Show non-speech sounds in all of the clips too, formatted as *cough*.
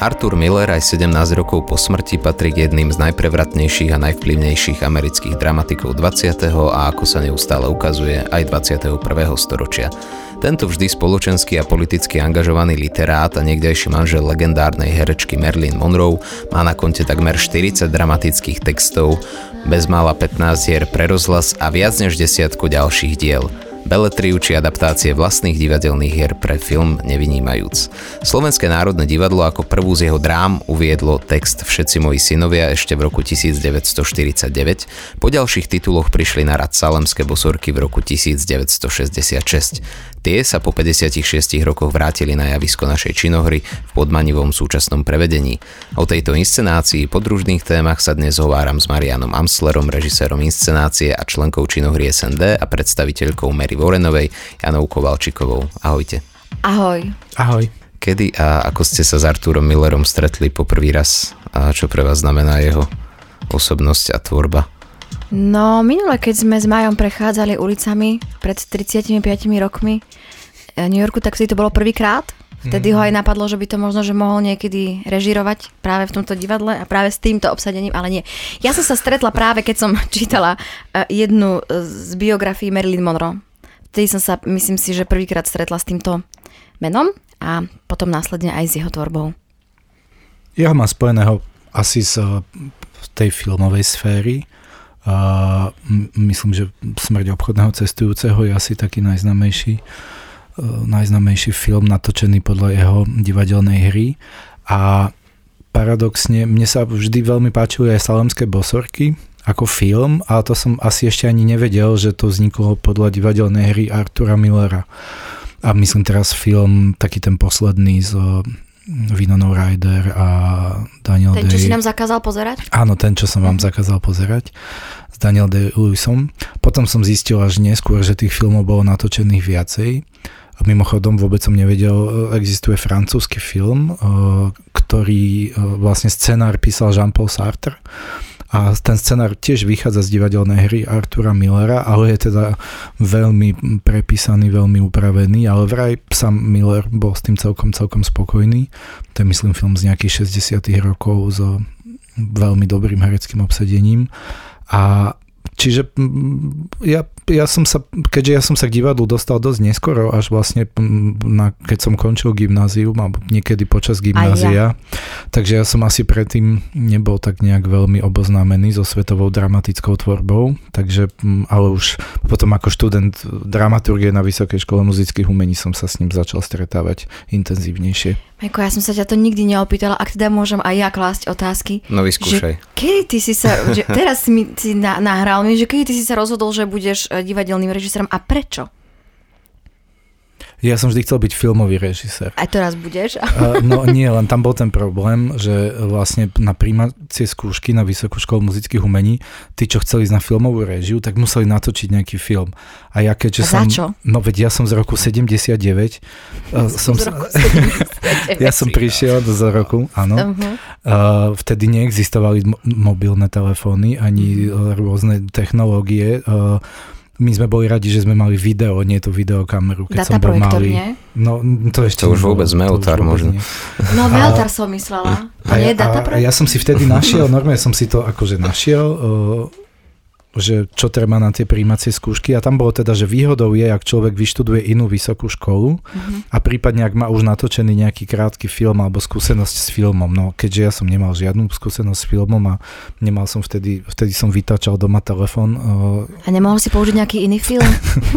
Arthur Miller aj 17 rokov po smrti patrí k jedným z najprevratnejších a najvplyvnejších amerických dramatikov 20. a ako sa neustále ukazuje aj 21. storočia. Tento vždy spoločenský a politicky angažovaný literát a niekdejší manžel legendárnej herečky Marilyn Monroe má na konte takmer 40 dramatických textov, bezmála 15 hier pre rozhlas a viac než desiatku ďalších diel – beletriu či adaptácie vlastných divadelných hier pre film nevynímajúc. Slovenské národné divadlo ako prvú z jeho drám uviedlo text Všetci moji synovia ešte v roku 1949, po ďalších tituloch prišli na rad Salemské bosorky v roku 1966. Tie sa po 56 rokoch vrátili na javisko našej činohry v podmanivom súčasnom prevedení. O tejto inscenácii po družných témach sa dnes hováram s Marianom Amslerom, režisérom inscenácie a členkou činohry SND a predstaviteľkou Mary Vorenovej, Janou Kovalčikovou. Ahojte. Ahoj. Ahoj. Kedy a ako ste sa s Artúrom Millerom stretli po prvý raz a čo pre vás znamená jeho osobnosť a tvorba? No, minule, keď sme s Majom prechádzali ulicami pred 35 rokmi eh, New Yorku, tak si to bolo prvýkrát. Vtedy mm. ho aj napadlo, že by to možno, že mohol niekedy režirovať práve v tomto divadle a práve s týmto obsadením, ale nie. Ja som sa stretla práve, keď som *laughs* čítala eh, jednu z biografií Marilyn Monroe. Vtedy som sa, myslím si, že prvýkrát stretla s týmto menom a potom následne aj s jeho tvorbou. Ja ho mám spojeného asi z tej filmovej sféry, a myslím, že Smrť obchodného cestujúceho je asi taký najznamejší, e, najznamejší film natočený podľa jeho divadelnej hry. A paradoxne mne sa vždy veľmi páčili aj Salemské bosorky ako film, ale to som asi ešte ani nevedel, že to vzniklo podľa divadelnej hry Artura Millera. A myslím teraz film, taký ten posledný z Winona Ryder a Daniel Ten, čo si nám zakázal pozerať? Áno, ten, čo som vám mhm. zakázal pozerať s Daniel Day Lewisom. Potom som zistil až neskôr, že tých filmov bolo natočených viacej. A mimochodom vôbec som nevedel, e, existuje francúzsky film, e, ktorý vlastne scenár písal Jean-Paul Sartre a ten scenár tiež vychádza z divadelnej hry Artura Millera, ale je teda veľmi prepísaný, veľmi upravený, ale vraj sám Miller bol s tým celkom, celkom spokojný. To je myslím film z nejakých 60 rokov s veľmi dobrým hereckým obsadením. A čiže ja ja som sa, keďže ja som sa k divadlu dostal dosť neskoro, až vlastne na, keď som končil gymnázium, alebo niekedy počas gymnázia, ja. takže ja som asi predtým nebol tak nejak veľmi oboznámený so svetovou dramatickou tvorbou, takže, ale už potom ako študent dramaturgie na Vysokej škole muzických umení som sa s ním začal stretávať intenzívnejšie. Majko, ja som sa ťa to nikdy neopýtala, ak teda môžem aj ja klásť otázky. No vyskúšaj. Že kedy ty si sa, že teraz si mi si nahral mi, že kedy ty si sa rozhodol, že budeš divadelným režisérom a prečo? Ja som vždy chcel byť filmový režisér. A teraz budeš? No nie, len tam bol ten problém, že vlastne na príjmacie skúšky na Vysokú školu muzických umení, tí, čo chceli ísť na filmovú režiu, tak museli natočiť nejaký film. A ja keďže a som... čo? No veď ja som z roku 79. som, z roku 79. *laughs* ja som prišiel z roku, áno. Uh-huh. Uh, vtedy neexistovali mobilné telefóny ani uh, rôzne technológie. Uh, my sme boli radi, že sme mali video, nie tú videokameru, keď Data som bol malý. Nie? No, to ešte to už vôbec Meltar možno. No, Meltar som myslela. A, a, nie, data a, a ja som si vtedy našiel, normálne som si to akože našiel, uh, že čo treba na tie príjmacie skúšky a tam bolo teda, že výhodou je, ak človek vyštuduje inú vysokú školu uh-huh. a prípadne ak má už natočený nejaký krátky film alebo skúsenosť s filmom. No keďže ja som nemal žiadnu skúsenosť s filmom a nemal som vtedy, vtedy som vytačal doma telefón. A nemohol si použiť nejaký iný film?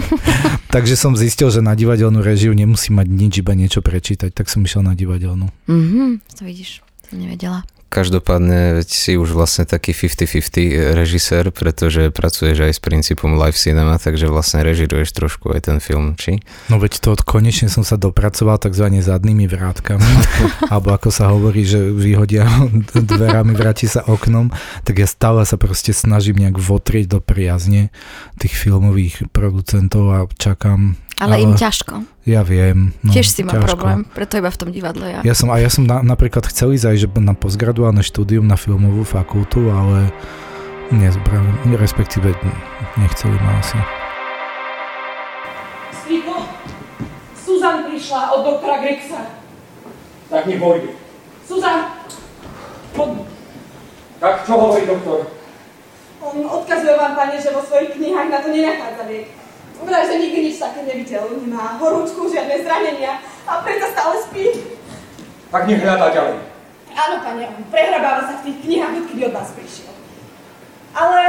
*laughs* Takže som zistil, že na divadelnú režiu nemusí mať nič, iba niečo prečítať, tak som išiel na divadelnú. Mhm, to vidíš, to nevedela. Každopádne veď si už vlastne taký 50-50 režisér, pretože pracuješ aj s princípom live cinema, takže vlastne režiruješ trošku aj ten film, či? No veď to konečne som sa dopracoval tzv. zadnými vrátkami, *laughs* alebo ako sa hovorí, že vyhodia *laughs* dverami, vráti sa oknom, tak ja stále sa proste snažím nejak votrieť do priazne tých filmových producentov a čakám ale, ale im ťažko. Ja viem. No, Tiež si mám problém, preto iba v tom divadle ja. Ja som, a ja som na, napríklad chcel ísť aj že na postgraduálne štúdium na filmovú fakultu, ale nezbrali, respektíve nechceli ma asi. Striko, Susan prišla od doktora Grexa. Tak mi pôjde. Susan, poď. Tak čo hovorí doktor? On odkazuje vám, pane, že vo svojich knihách na to nenachádza liek. Vraj, že nikdy nič také nevidel. Nemá horúčku, žiadne zranenia a preto stále spí. Tak nech hľadá ďalej. Áno, pane, on prehrabáva sa v tých knihách, odkedy od vás prišiel. Ale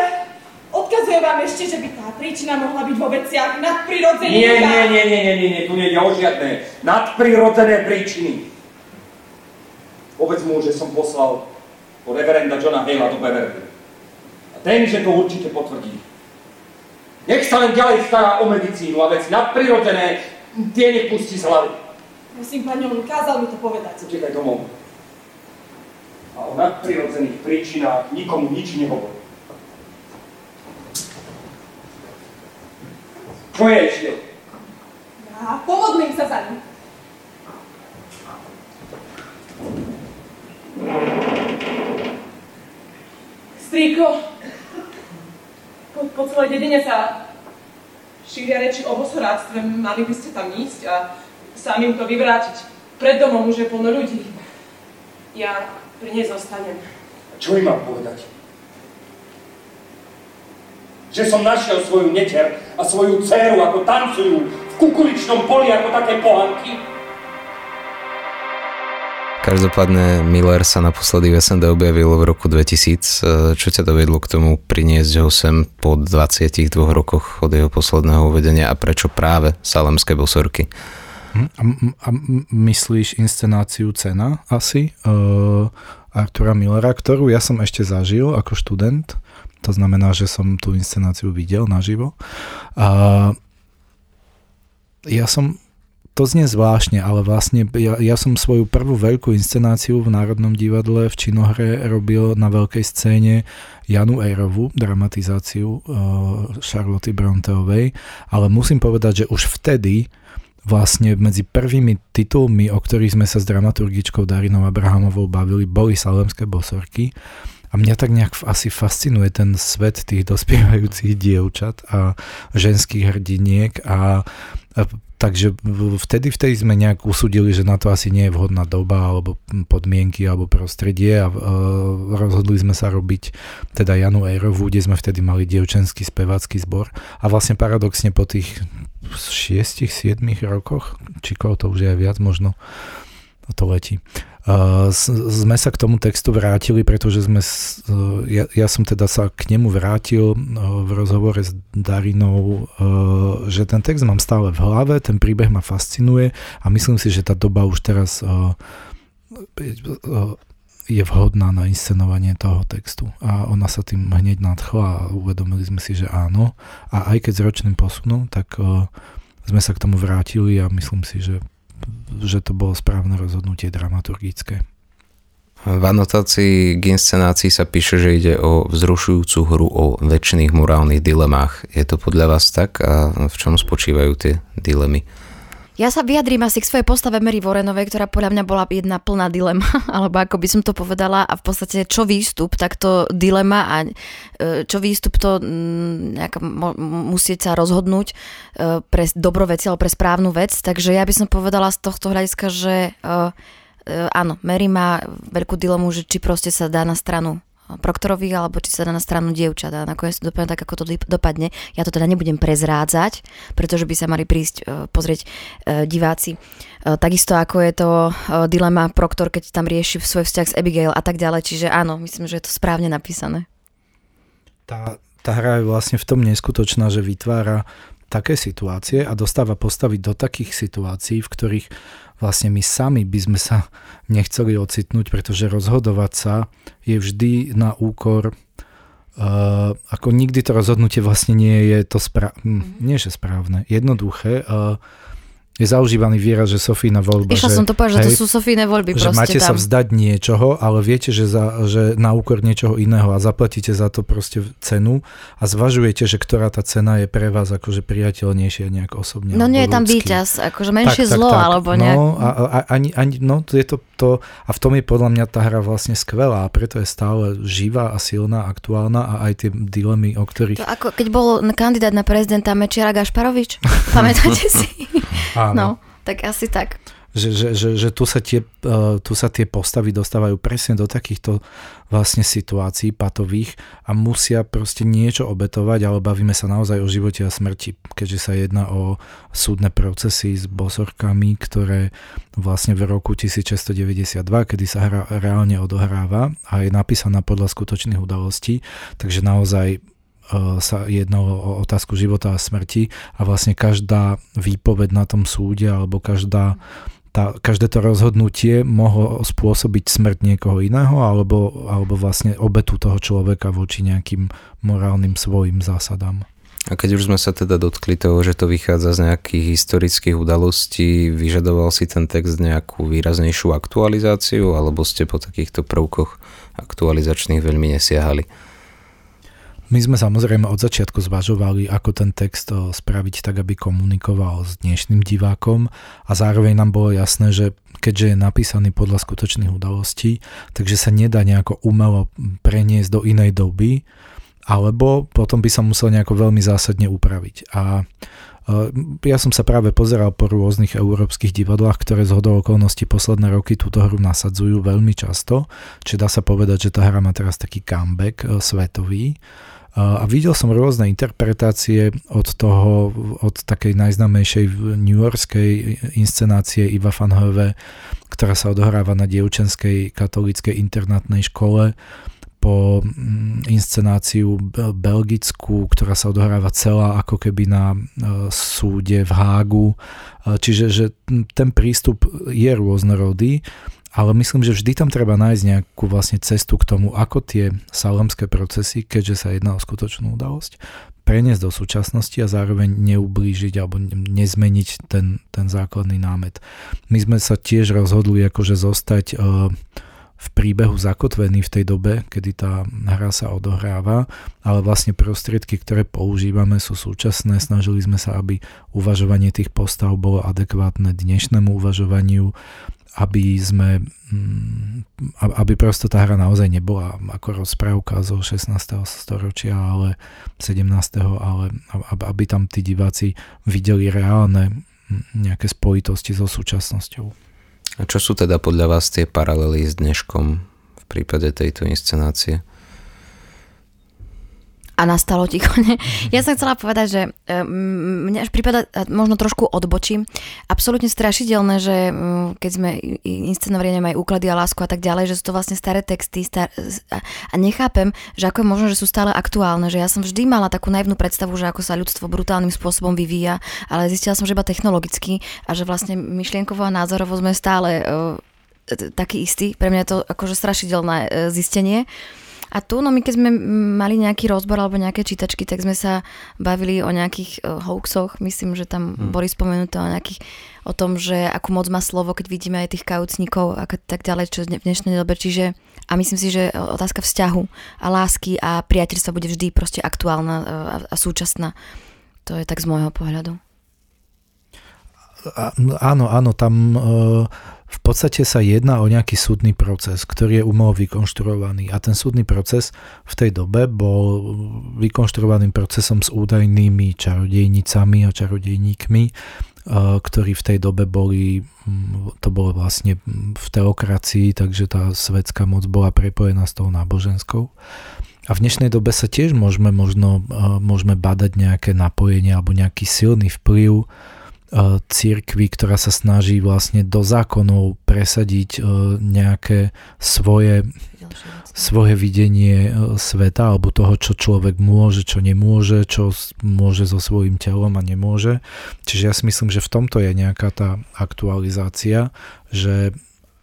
odkazuje vám ešte, že by tá príčina mohla byť vo veciach nadprirodzených. Nie, nie, nie, nie, nie, nie, nie, tu nie je o žiadne nadprirodzené príčiny. Povedz mu, že som poslal po reverenda Johna Halea do Beverly. A ten, že to určite potvrdí. Nech sa len ďalej stará o medicínu a veci nadprirodzené, tie nech pustí z hlavy. Musím, pani, on kázal mi to povedať. Utekaj domov. A o nadprirodzených príčinách nikomu nič nehovorí. Čo je ešte? Ja pomodlím sa za ním. Strýko, po, po celej dedine sa šíria reči o bosoráctve, mali by ste tam ísť a sám im to vyvrátiť. Pred domom už je plno ľudí. Ja pri nej zostanem. Čo im mám povedať? Že som našiel svoju neter a svoju dceru, ako tancujú v kukuličnom poli ako také pohanky? Každopádne Miller sa naposledy v SND objavil v roku 2000. Čo ťa dovedlo k tomu priniesť ho sem po 22 rokoch od jeho posledného uvedenia a prečo práve Salemské bosorky? Hm? A, a myslíš inscenáciu Cena asi uh, Artura Millera, ktorú ja som ešte zažil ako študent. To znamená, že som tú inscenáciu videl naživo. A ja som to znie zvláštne, ale vlastne ja, ja som svoju prvú veľkú inscenáciu v Národnom divadle v Činohre robil na veľkej scéne Janu Ejrovu, dramatizáciu uh, Charlotte Bronteovej, ale musím povedať, že už vtedy vlastne medzi prvými titulmi, o ktorých sme sa s dramaturgičkou Darinou Abrahamovou bavili, boli Salemské bosorky. A mňa tak nejak asi fascinuje ten svet tých dospievajúcich dievčat a ženských hrdiniek a, a Takže vtedy, vtedy sme nejak usudili, že na to asi nie je vhodná doba alebo podmienky alebo prostredie a uh, rozhodli sme sa robiť teda Janu Ejrovú, kde sme vtedy mali dievčenský spevácky zbor. A vlastne paradoxne po tých 6-7 rokoch, či to už je aj viac možno, to letí, sme sa k tomu textu vrátili, pretože sme, ja, ja som teda sa k nemu vrátil uh, v rozhovore s Darinou, že ten text mám stále v hlave, ten príbeh ma fascinuje a myslím si, že tá doba už teraz je vhodná na inscenovanie toho textu. A ona sa tým hneď nadchla a uvedomili sme si, že áno. A aj keď s ročným posunom, tak sme sa k tomu vrátili a myslím si, že že to bolo správne rozhodnutie dramaturgické. V anotácii k inscenácii sa píše, že ide o vzrušujúcu hru o väčšných morálnych dilemách. Je to podľa vás tak a v čom spočívajú tie dilemy? Ja sa vyjadrím asi k svojej postave Mary Warrenovej, ktorá podľa mňa bola jedna plná dilema, *laughs* alebo ako by som to povedala, a v podstate čo výstup, tak to dilema a e, čo výstup to mm, nejak musieť sa rozhodnúť e, pre dobro veci alebo pre správnu vec. Takže ja by som povedala z tohto hľadiska, že e, áno, Mary má veľkú dilemu, že či proste sa dá na stranu proktorovi, alebo či sa dá na stranu dievčat a nakoniec to dopadne tak, ako to dopadne. Ja to teda nebudem prezrádzať, pretože by sa mali prísť uh, pozrieť uh, diváci. Uh, takisto ako je to dilema proktor, keď tam rieši svoj vzťah s Abigail a tak ďalej. Čiže áno, myslím, že je to správne napísané. Tá, tá hra je vlastne v tom neskutočná, že vytvára také situácie a dostáva postaviť do takých situácií, v ktorých vlastne my sami by sme sa nechceli ocitnúť, pretože rozhodovať sa je vždy na úkor Uh, ako nikdy to rozhodnutie vlastne nie je to správne, hm, nie že správne, jednoduché. Uh, je zaužívaný výraz, že Sofína voľba. Išla že, som to povedať, že to sú Sofíne voľby že máte tam. sa vzdať niečoho, ale viete, že, za, že na úkor niečoho iného a zaplatíte za to proste cenu a zvažujete, že ktorá tá cena je pre vás akože priateľnejšia nejak osobne. No nie je tam víťaz, akože menšie tak, zlo, tak, alebo nejak... No, a, a, ani, ani, no to je to, to, a v tom je podľa mňa tá hra vlastne skvelá a preto je stále živá a silná, aktuálna a aj tie dilemy, o ktorých... To ako keď bol kandidát na prezidenta Mečiara Gašparovič, *laughs* pamätáte si? Áno. No, tak asi tak. Že, že, že, že tu, sa tie, uh, tu sa tie postavy dostávajú presne do takýchto vlastne situácií patových a musia proste niečo obetovať, ale bavíme sa naozaj o živote a smrti, keďže sa jedná o súdne procesy s bosorkami, ktoré vlastne v roku 1692, kedy sa hra reálne odohráva a je napísaná podľa skutočných udalostí, takže naozaj E, sa jednalo o otázku života a smrti a vlastne každá výpoveď na tom súde alebo každá tá, každé to rozhodnutie mohlo spôsobiť smrť niekoho iného alebo, alebo vlastne obetu toho človeka voči nejakým morálnym svojim zásadám. A keď už sme sa teda dotkli toho, že to vychádza z nejakých historických udalostí, vyžadoval si ten text nejakú výraznejšiu aktualizáciu alebo ste po takýchto prvkoch aktualizačných veľmi nesiahali? My sme samozrejme od začiatku zvažovali, ako ten text eh, spraviť tak, aby komunikoval s dnešným divákom a zároveň nám bolo jasné, že keďže je napísaný podľa skutočných udalostí, takže sa nedá nejako umelo preniesť do inej doby, alebo potom by sa musel nejako veľmi zásadne upraviť. A ja som sa práve pozeral po rôznych európskych divadlách, ktoré z hodou okolností posledné roky túto hru nasadzujú veľmi často, či dá sa povedať, že tá hra má teraz taký comeback eh, svetový. A videl som rôzne interpretácie od toho, od takej najznamejšej newyorskej inscenácie Iva van Hove, ktorá sa odohráva na dievčenskej katolíckej internátnej škole, po mm, inscenáciu belgickú, ktorá sa odohráva celá ako keby na e, súde v Hágu. E, čiže že ten prístup je rôznorodý ale myslím, že vždy tam treba nájsť nejakú vlastne cestu k tomu, ako tie salamské procesy, keďže sa jedná o skutočnú udalosť, preniesť do súčasnosti a zároveň neublížiť alebo nezmeniť ten, ten základný námet. My sme sa tiež rozhodli akože zostať uh, v príbehu zakotvený v tej dobe, kedy tá hra sa odohráva, ale vlastne prostriedky, ktoré používame, sú súčasné. Snažili sme sa, aby uvažovanie tých postav bolo adekvátne dnešnému uvažovaniu aby sme, mm, aby prosto tá hra naozaj nebola ako rozprávka zo 16. storočia, ale 17. ale aby tam tí diváci videli reálne mm, nejaké spojitosti so súčasnosťou. A čo sú teda podľa vás tie paralely s dneškom v prípade tejto inscenácie? A nastalo ticho. Ne? Ja som chcela povedať, že mňa až prípada, možno trošku odbočím, absolútne strašidelné, že keď sme inscenovali aj úklady a lásku a tak ďalej, že sú to vlastne staré texty star- a nechápem, že ako je možno, že sú stále aktuálne, že ja som vždy mala takú naivnú predstavu, že ako sa ľudstvo brutálnym spôsobom vyvíja, ale zistila som, že iba technologicky a že vlastne myšlienkovo a názorovo sme stále taký istý. Pre mňa je to akože strašidelné uh, zistenie. A tu, no my keď sme mali nejaký rozbor alebo nejaké čítačky, tak sme sa bavili o nejakých uh, hoaxoch. Myslím, že tam hmm. boli spomenuté o nejakých o tom, že akú moc má slovo, keď vidíme aj tých kaucníkov a tak ďalej, čo v dnešnej dobe. Čiže a myslím si, že otázka vzťahu a lásky a priateľstva bude vždy proste aktuálna a, a súčasná. To je tak z môjho pohľadu. Áno, áno, tam uh, v podstate sa jedná o nejaký súdny proces, ktorý je umelo vykonštruovaný a ten súdny proces v tej dobe bol vykonštruovaným procesom s údajnými čarodejnicami a čarodejníkmi, eh, ktorí v tej dobe boli, mm, to bolo vlastne v teokracii, takže tá svetská moc bola prepojená s tou náboženskou. A v dnešnej dobe sa tiež môžeme možno eh, môžeme badať nejaké napojenie alebo nejaký silný vplyv církvy, ktorá sa snaží vlastne do zákonov presadiť nejaké svoje, svoje videnie sveta alebo toho, čo človek môže, čo nemôže, čo môže so svojím telom a nemôže. Čiže ja si myslím, že v tomto je nejaká tá aktualizácia, že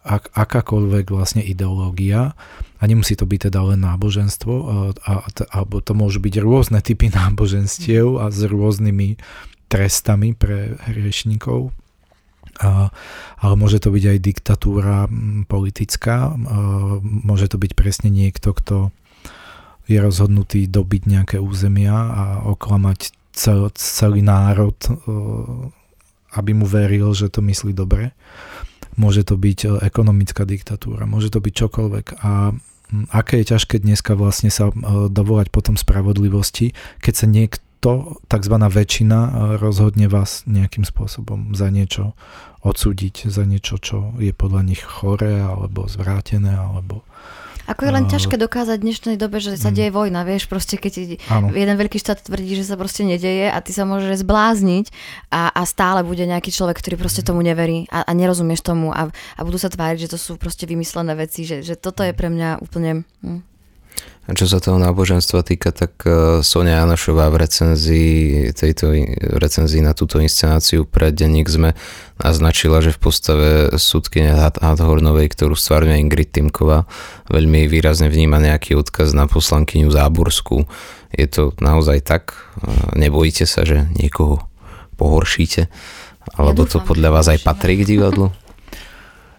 ak, akákoľvek vlastne ideológia, a nemusí to byť teda len náboženstvo, a, a, alebo to môžu byť rôzne typy *laughs* náboženstiev a s rôznymi trestami pre hriešnikov. A, ale môže to byť aj diktatúra politická, môže to byť presne niekto, kto je rozhodnutý dobiť nejaké územia a oklamať cel, celý národ, aby mu veril, že to myslí dobre. Môže to byť ekonomická diktatúra, môže to byť čokoľvek. A aké je ťažké dneska vlastne sa dovolať potom spravodlivosti, keď sa niekto to tzv. väčšina e, rozhodne vás nejakým spôsobom za niečo odsúdiť, za niečo, čo je podľa nich choré, alebo zvrátené, alebo... Ako je len ťažké dokázať v dnešnej dobe, že sa mm. deje vojna, vieš, proste keď ano. jeden veľký štát tvrdí, že sa proste nedeje a ty sa môžeš zblázniť a, a stále bude nejaký človek, ktorý proste tomu neverí a, a nerozumieš tomu a, a budú sa tváriť, že to sú proste vymyslené veci, že, že toto je pre mňa úplne... Hm. A čo sa toho náboženstva týka, tak e, Sonia Janašová v recenzii, tejto recenzii na túto inscenáciu pre denník sme naznačila, že v postave súdkyne Hadhornovej, ktorú stvárňuje Ingrid Timková, veľmi výrazne vníma nejaký odkaz na poslankyňu Záborskú. Je to naozaj tak? Nebojíte sa, že niekoho pohoršíte? Alebo ja to podľa vás aj patrí k divadlu? *laughs*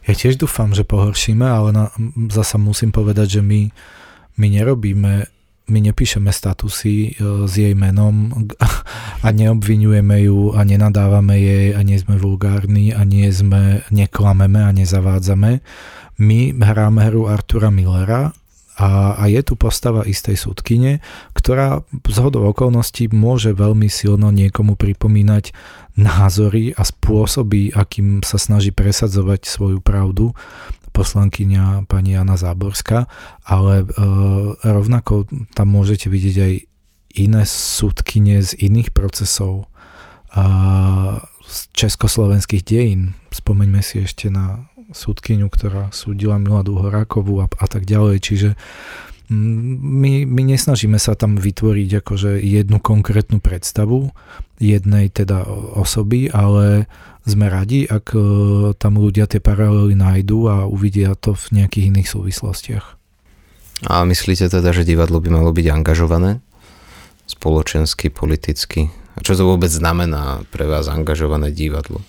Ja tiež dúfam, že pohoršíme, ale na, zasa musím povedať, že my my nerobíme, my nepíšeme statusy e, s jej menom *laughs* a neobvinujeme ju a nenadávame jej a nie sme vulgárni a nie sme, neklameme a nezavádzame. My hráme hru Artura Millera a, a je tu postava istej súdkyne, ktorá z hodou okolností môže veľmi silno niekomu pripomínať názory a spôsoby, akým sa snaží presadzovať svoju pravdu poslankyňa pani Jana Záborská, ale e, rovnako tam môžete vidieť aj iné súdkyne z iných procesov a z československých dejín. Spomeňme si ešte na súdkyňu, ktorá súdila Miladu Horákovú a, a tak ďalej. Čiže my, my nesnažíme sa tam vytvoriť akože jednu konkrétnu predstavu jednej teda osoby, ale sme radi, ak e, tam ľudia tie paralely nájdú a uvidia to v nejakých iných súvislostiach. A myslíte teda, že divadlo by malo byť angažované? Spoločensky, politicky? A čo to vôbec znamená pre vás angažované divadlo?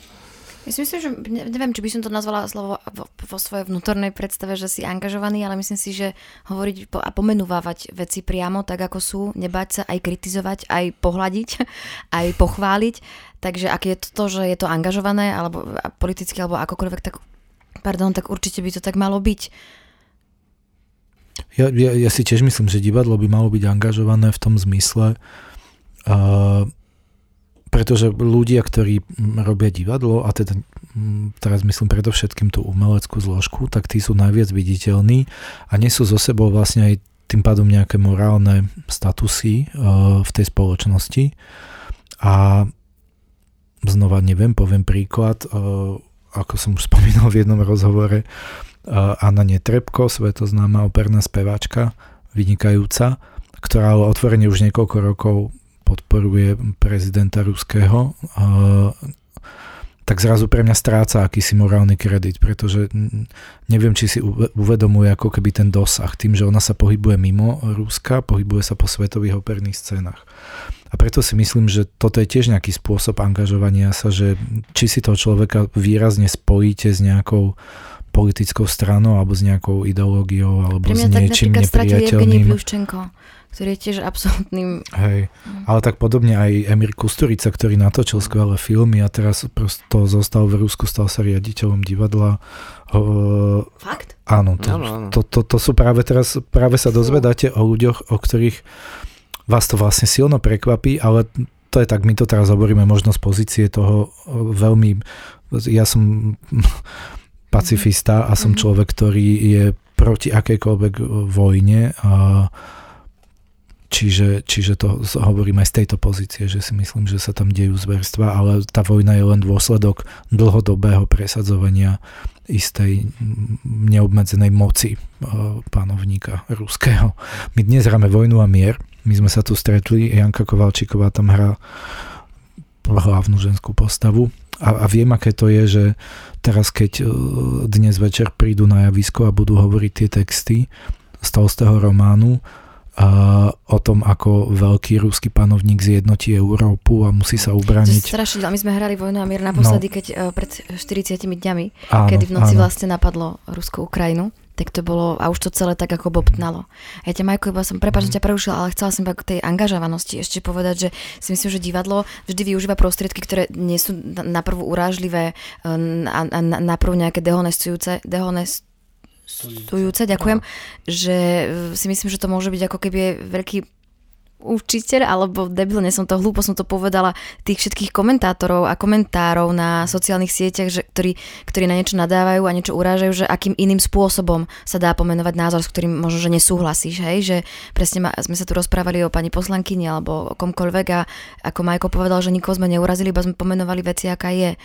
Ja si myslím, že neviem, či by som to nazvala slovo vo, vo svojej vnútornej predstave, že si angažovaný, ale myslím si, že hovoriť a pomenúvať veci priamo tak, ako sú, nebať sa aj kritizovať, aj pohľadiť, *laughs* aj pochváliť. Takže ak je to to, že je to angažované, alebo politicky, alebo akokoľvek, tak, pardon, tak určite by to tak malo byť. Ja, ja, ja si tiež myslím, že divadlo by malo byť angažované v tom zmysle, uh, pretože ľudia, ktorí robia divadlo, a teda teraz myslím predovšetkým tú umeleckú zložku, tak tí sú najviac viditeľní a nesú zo sebou vlastne aj tým pádom nejaké morálne statusy uh, v tej spoločnosti. A znova neviem, poviem príklad, uh, ako som už spomínal v jednom rozhovore, uh, Anna Netrebko, svetoznáma operná speváčka, vynikajúca, ktorá otvorene už niekoľko rokov podporuje prezidenta ruského, tak zrazu pre mňa stráca akýsi morálny kredit, pretože neviem, či si uvedomuje ako keby ten dosah, tým, že ona sa pohybuje mimo Ruska, pohybuje sa po svetových operných scénach. A preto si myslím, že toto je tiež nejaký spôsob angažovania sa, že či si toho človeka výrazne spojíte s nejakou politickou stranou alebo s nejakou ideológiou alebo s niečím nepriateľným ktorý je tiež absolútnym... Hej, ale tak podobne aj Emir Kusturica, ktorý natočil skvelé filmy a teraz prosto zostal v Rusku, stal sa riaditeľom divadla. Fakt? Áno, to, áno, áno. To, to, to sú práve teraz, práve sa dozvedáte o ľuďoch, o ktorých vás to vlastne silno prekvapí, ale to je tak, my to teraz hovoríme možno z pozície toho veľmi, ja som pacifista a som mm-hmm. človek, ktorý je proti akejkoľvek vojne a čiže, čiže to hovorím aj z tejto pozície, že si myslím, že sa tam dejú zverstva, ale tá vojna je len dôsledok dlhodobého presadzovania istej neobmedzenej moci pánovníka ruského. My dnes hráme vojnu a mier. My sme sa tu stretli, Janka Kovalčíková tam hrá hlavnú ženskú postavu a, a viem, aké to je, že teraz keď dnes večer prídu na javisko a budú hovoriť tie texty z toho románu, a o tom, ako veľký ruský panovník zjednotí Európu a musí sa ubraniť. To strašne, my sme hrali Vojnu a mier naposledy, no. keď uh, pred 40 dňami, áno, kedy v noci áno. vlastne napadlo Rusko Ukrajinu tak to bolo, a už to celé tak ako bobtnalo. Ja ťa, Majko, iba som, prepáč, mm. ťa prerušila, ale chcela som iba k tej angažovanosti ešte povedať, že si myslím, že divadlo vždy využíva prostriedky, ktoré nie sú na prvú urážlivé a na, na, na prvú nejaké dehonestujúce, dehonest, Sujúce, ďakujem, že si myslím, že to môže byť ako keby veľký učiteľ, alebo debilne som to hlúpo som to povedala, tých všetkých komentátorov a komentárov na sociálnych sieťach, že, ktorí, ktorí na niečo nadávajú a niečo urážajú, že akým iným spôsobom sa dá pomenovať názor, s ktorým možno, že nesúhlasíš, hej, že presne ma, sme sa tu rozprávali o pani poslankyni alebo o komkoľvek a ako Majko povedal, že nikoho sme neurazili, iba sme pomenovali veci, aká je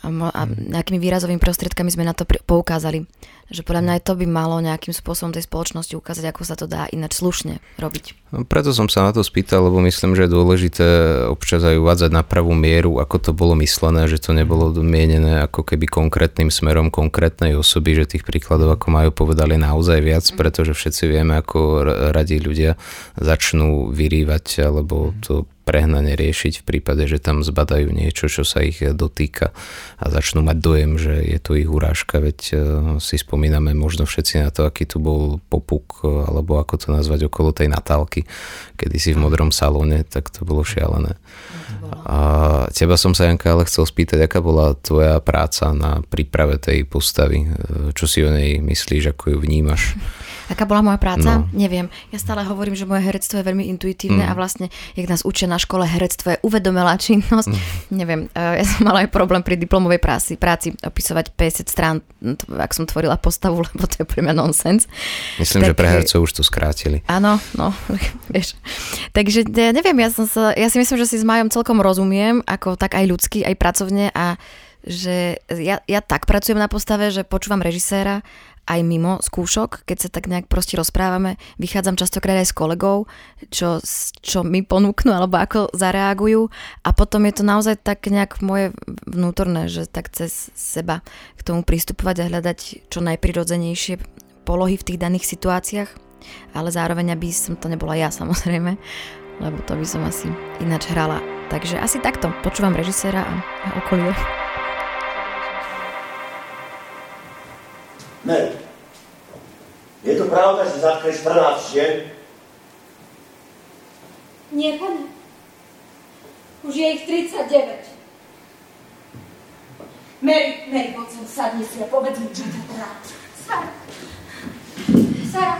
a, a mhm. nejakými výrazovými prostriedkami sme na to poukázali. Že podľa mňa aj to by malo nejakým spôsobom tej spoločnosti ukázať, ako sa to dá ináč slušne robiť. No, preto som sa na to spýtal, lebo myslím, že je dôležité občas aj uvádzať na pravú mieru, ako to bolo myslené, že to nebolo mienené ako keby konkrétnym smerom konkrétnej osoby, že tých príkladov, ako majú povedali, naozaj viac, mhm. pretože všetci vieme, ako radi ľudia začnú vyrývať alebo to prehnane riešiť v prípade, že tam zbadajú niečo, čo sa ich dotýka a začnú mať dojem, že je to ich urážka, veď e, si spomíname možno všetci na to, aký tu bol popuk, e, alebo ako to nazvať okolo tej Natálky, kedy si v modrom salóne, tak to bolo šialené. A teba som sa, Janka, ale chcel spýtať, aká bola tvoja práca na príprave tej postavy? Čo si o nej myslíš, ako ju vnímaš? Aká bola moja práca? No. Neviem. Ja stále hovorím, že moje herectvo je veľmi intuitívne mm. a vlastne, jak nás učia na škole, herectvo je uvedomelá činnosť. Mm. Neviem, e, ja som mala aj problém pri diplomovej práci, práci opisovať 50 strán, ak som tvorila postavu, *laughs* lebo to je pre mňa nonsens. Myslím, tak, že pre hercov už to skrátili. Áno, no, *laughs* vieš. Takže ja neviem, ja, som sa, ja si myslím, že si s Majom celkom rozumiem, ako tak aj ľudský, aj pracovne a že ja, ja tak pracujem na postave, že počúvam režiséra aj mimo skúšok, keď sa tak nejak proste rozprávame, vychádzam častokrát aj s kolegov, čo, čo mi ponúknú alebo ako zareagujú a potom je to naozaj tak nejak moje vnútorné, že tak cez seba k tomu pristupovať a hľadať čo najprirodzenejšie polohy v tých daných situáciách, ale zároveň aby som to nebola ja *laughs* samozrejme, lebo to by som asi ináč hrala. Takže asi takto, počúvam režiséra a okolie. Mary, je to pravda, že zatkli 14 žien? Nie, pane. Už je ich 39. Mary, Mary, poď sem, sadni si a povedz mi, čo ťa trápi. Sara. Sara.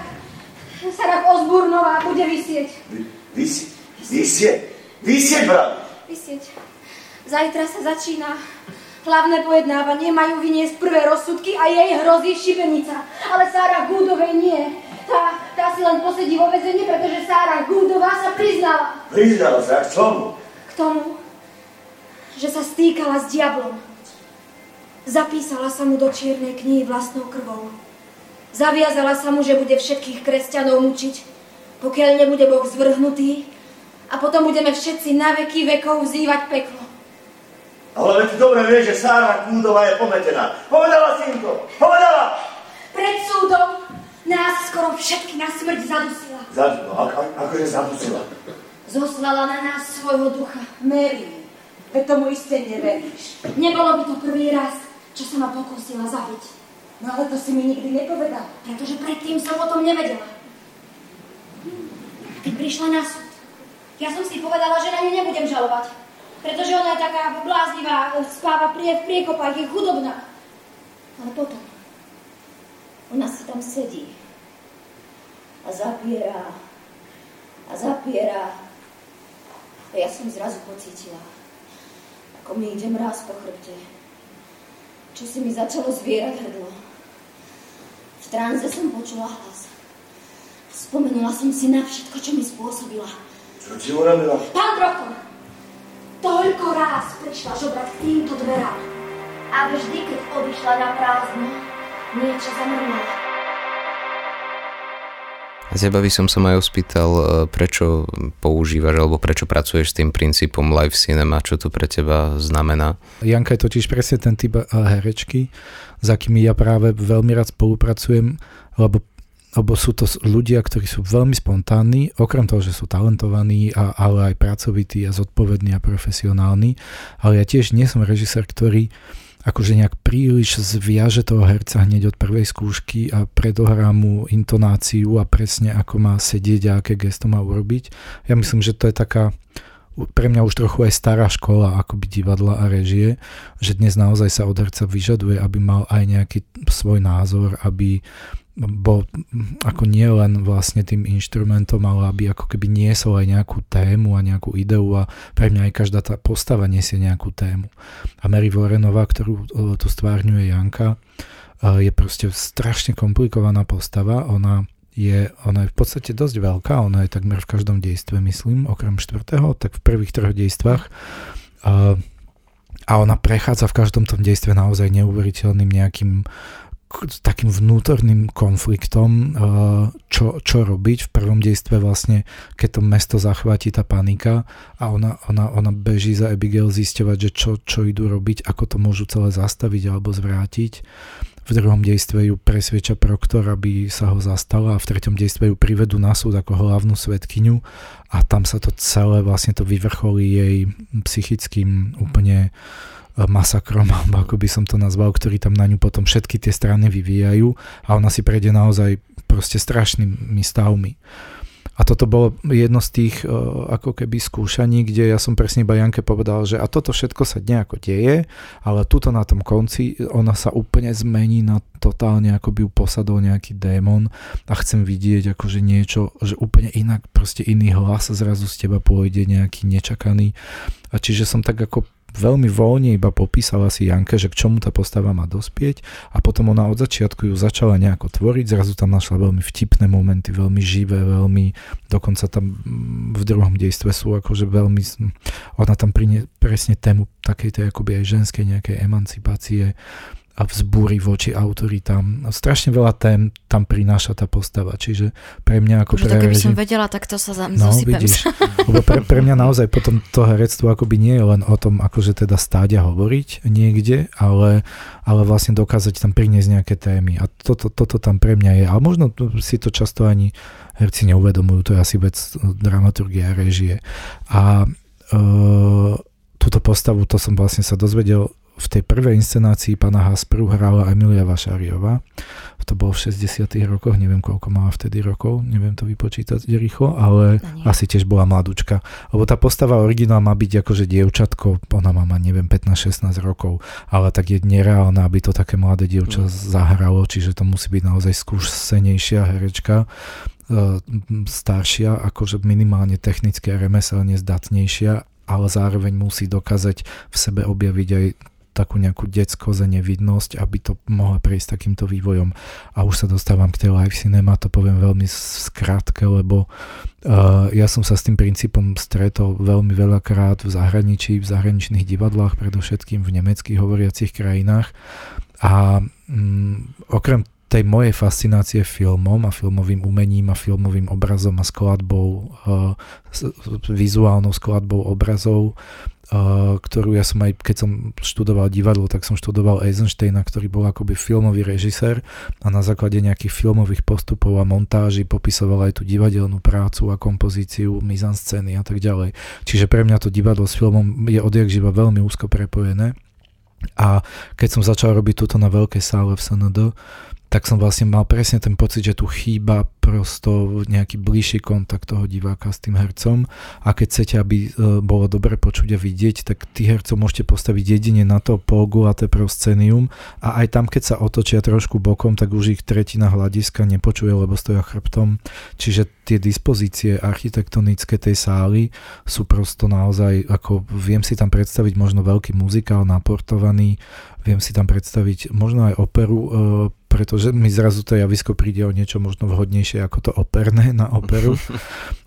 Sara Osburnová bude vysieť. Vy, vysieť? Vysieť? Vysieť, brat? Vysieť. Zajtra sa začína Hlavné pojednávanie majú vyniesť prvé rozsudky a jej hrozí šibenica. Ale Sára Gúdovej nie. Tá, tá si len posedí vo vezení, pretože Sára Gúdová sa priznala. Priznala sa? K čomu? K tomu, že sa stýkala s diablom. Zapísala sa mu do čiernej knihy vlastnou krvou. Zaviazala sa mu, že bude všetkých kresťanov mučiť, pokiaľ nebude Boh zvrhnutý a potom budeme všetci na veky vekov vzývať peklo. Ale veď dobre vieš, že Sára Kúdová je pometená. Povedala to! Povedala! Pred súdom nás skoro všetky na smrť zadusila. Zad, no, ako, akože zadusila? Zoslala na nás svojho ducha. Mary, veď tomu isté neveríš. Nebolo by to prvý raz, čo sa ma pokúsila zabiť. No ale to si mi nikdy nepovedal. Pretože predtým som o tom nevedela. Keď prišla na súd, ja som si povedala, že na ňu nebudem žalovať pretože ona je taká bláznivá, spáva v priekopách, je chudobná. Ale potom, ona si tam sedí a zapiera a zapiera. A ja som zrazu pocítila, ako mi ide mráz po chrbte, čo si mi začalo zvierať hrdlo. V tranze som počula hlas. Spomenula som si na všetko, čo mi spôsobila. Čo ti urobila? Pán Proktor, toľko ráz prišla žobrať k týmto dverám. A vždy, keď odišla na prázdno, niečo zamrnula. A teba by som sa aj spýtal, e, prečo používaš alebo prečo pracuješ s tým princípom live cinema, čo to pre teba znamená? Janka je totiž presne ten typ e, herečky, za akými ja práve veľmi rád spolupracujem, lebo lebo sú to ľudia, ktorí sú veľmi spontánni, okrem toho, že sú talentovaní, a, ale aj pracovití a zodpovední a profesionálni. Ale ja tiež nie som režisér, ktorý akože nejak príliš zviaže toho herca hneď od prvej skúšky a predohrá mu intonáciu a presne ako má sedieť a aké gesto má urobiť. Ja myslím, že to je taká pre mňa už trochu aj stará škola akoby divadla a režie, že dnes naozaj sa od herca vyžaduje, aby mal aj nejaký svoj názor, aby bol ako nie len vlastne tým inštrumentom, ale aby ako keby niesol aj nejakú tému a nejakú ideu a pre mňa aj každá tá postava nesie nejakú tému. A Mary Vorenová, ktorú tu stvárňuje Janka, je proste strašne komplikovaná postava. Ona je, ona je v podstate dosť veľká, ona je takmer v každom dejstve, myslím, okrem štvrtého, tak v prvých troch dejstvách. A ona prechádza v každom tom dejstve naozaj neuveriteľným nejakým takým vnútorným konfliktom, eh, čo, čo robiť. V prvom dejstve vlastne, keď to mesto zachváti tá panika a ona, ona, ona beží za Abigail zisťovať, že čo, čo idú robiť, ako to môžu celé zastaviť alebo zvrátiť. V druhom dejstve ju presvieča proktor, aby sa ho zastala a v treťom dejstve ju privedú na súd ako hlavnú svetkyňu a tam sa to celé vlastne to vyvrcholí jej psychickým úplne uh, masakrom, *laughs* alebo ako by som to nazval, ktorý tam na ňu potom všetky tie strany vyvíjajú a ona si prejde naozaj proste strašnými stavmi. A toto bolo jedno z tých ako keby skúšaní, kde ja som presne iba Janke povedal, že a toto všetko sa nejako deje, ale tuto na tom konci ona sa úplne zmení na totálne, ako by ju posadol nejaký démon a chcem vidieť akože niečo, že úplne inak, proste iný hlas zrazu z teba pôjde nejaký nečakaný. A čiže som tak ako veľmi voľne iba popísala si Janke, že k čomu tá postava má dospieť a potom ona od začiatku ju začala nejako tvoriť, zrazu tam našla veľmi vtipné momenty, veľmi živé, veľmi, dokonca tam mm, v druhom dejstve sú akože veľmi, ona tam prinie presne tému takej tej akoby aj ženskej nejakej emancipácie, a vzbúry voči autoritám. Strašne veľa tém tam prináša tá postava, čiže pre mňa ako Už pre keby som vedela, tak to sa zam, no, vidíš, lebo pre, pre mňa naozaj potom to herectvo akoby nie je len o tom, akože teda stáť a hovoriť niekde, ale, ale vlastne dokázať tam priniesť nejaké témy a toto, toto tam pre mňa je. Ale možno si to často ani herci neuvedomujú, to je asi vec dramaturgie a režie. A e, túto postavu, to som vlastne sa dozvedel v tej prvej inscenácii pána Hasperu hrala Emilia Vašariová. To bolo v 60 rokoch, neviem koľko mala vtedy rokov, neviem to vypočítať rýchlo, ale no asi tiež bola mladúčka. Lebo tá postava originál má byť akože dievčatko, ona má neviem 15-16 rokov, ale tak je nereálna, aby to také mladé dievča mm. zahralo, čiže to musí byť naozaj skúsenejšia herečka e, staršia, akože minimálne technicky a remeselne zdatnejšia, ale zároveň musí dokázať v sebe objaviť aj takú nejakú detskosť a nevidnosť, aby to mohla prejsť takýmto vývojom. A už sa dostávam k tej live cinema, to poviem veľmi skrátke, lebo uh, ja som sa s tým princípom stretol veľmi veľakrát v zahraničí, v zahraničných divadlách, predovšetkým v nemeckých hovoriacich krajinách. A um, okrem tej mojej fascinácie filmom a filmovým umením a filmovým obrazom a skladbou, uh, vizuálnou skladbou obrazov, uh, ktorú ja som aj, keď som študoval divadlo, tak som študoval Eisensteina, ktorý bol akoby filmový režisér a na základe nejakých filmových postupov a montáží popisoval aj tú divadelnú prácu a kompozíciu, mizanscény a tak ďalej. Čiže pre mňa to divadlo s filmom je odjak živa veľmi úzko prepojené. A keď som začal robiť túto na veľkej sále v SND, tak som vlastne mal presne ten pocit, že tu chýba prosto nejaký bližší kontakt toho diváka s tým hercom a keď chcete, aby e, bolo dobre počuť a vidieť, tak tých hercov môžete postaviť jedine na to polgulaté proscenium a aj tam, keď sa otočia trošku bokom, tak už ich tretina hľadiska nepočuje, lebo stoja chrbtom. Čiže tie dispozície architektonické tej sály sú prosto naozaj, ako viem si tam predstaviť možno veľký muzikál naportovaný, viem si tam predstaviť možno aj operu e, pretože mi zrazu to javisko príde o niečo možno vhodnejšie ako to operné na operu. *laughs*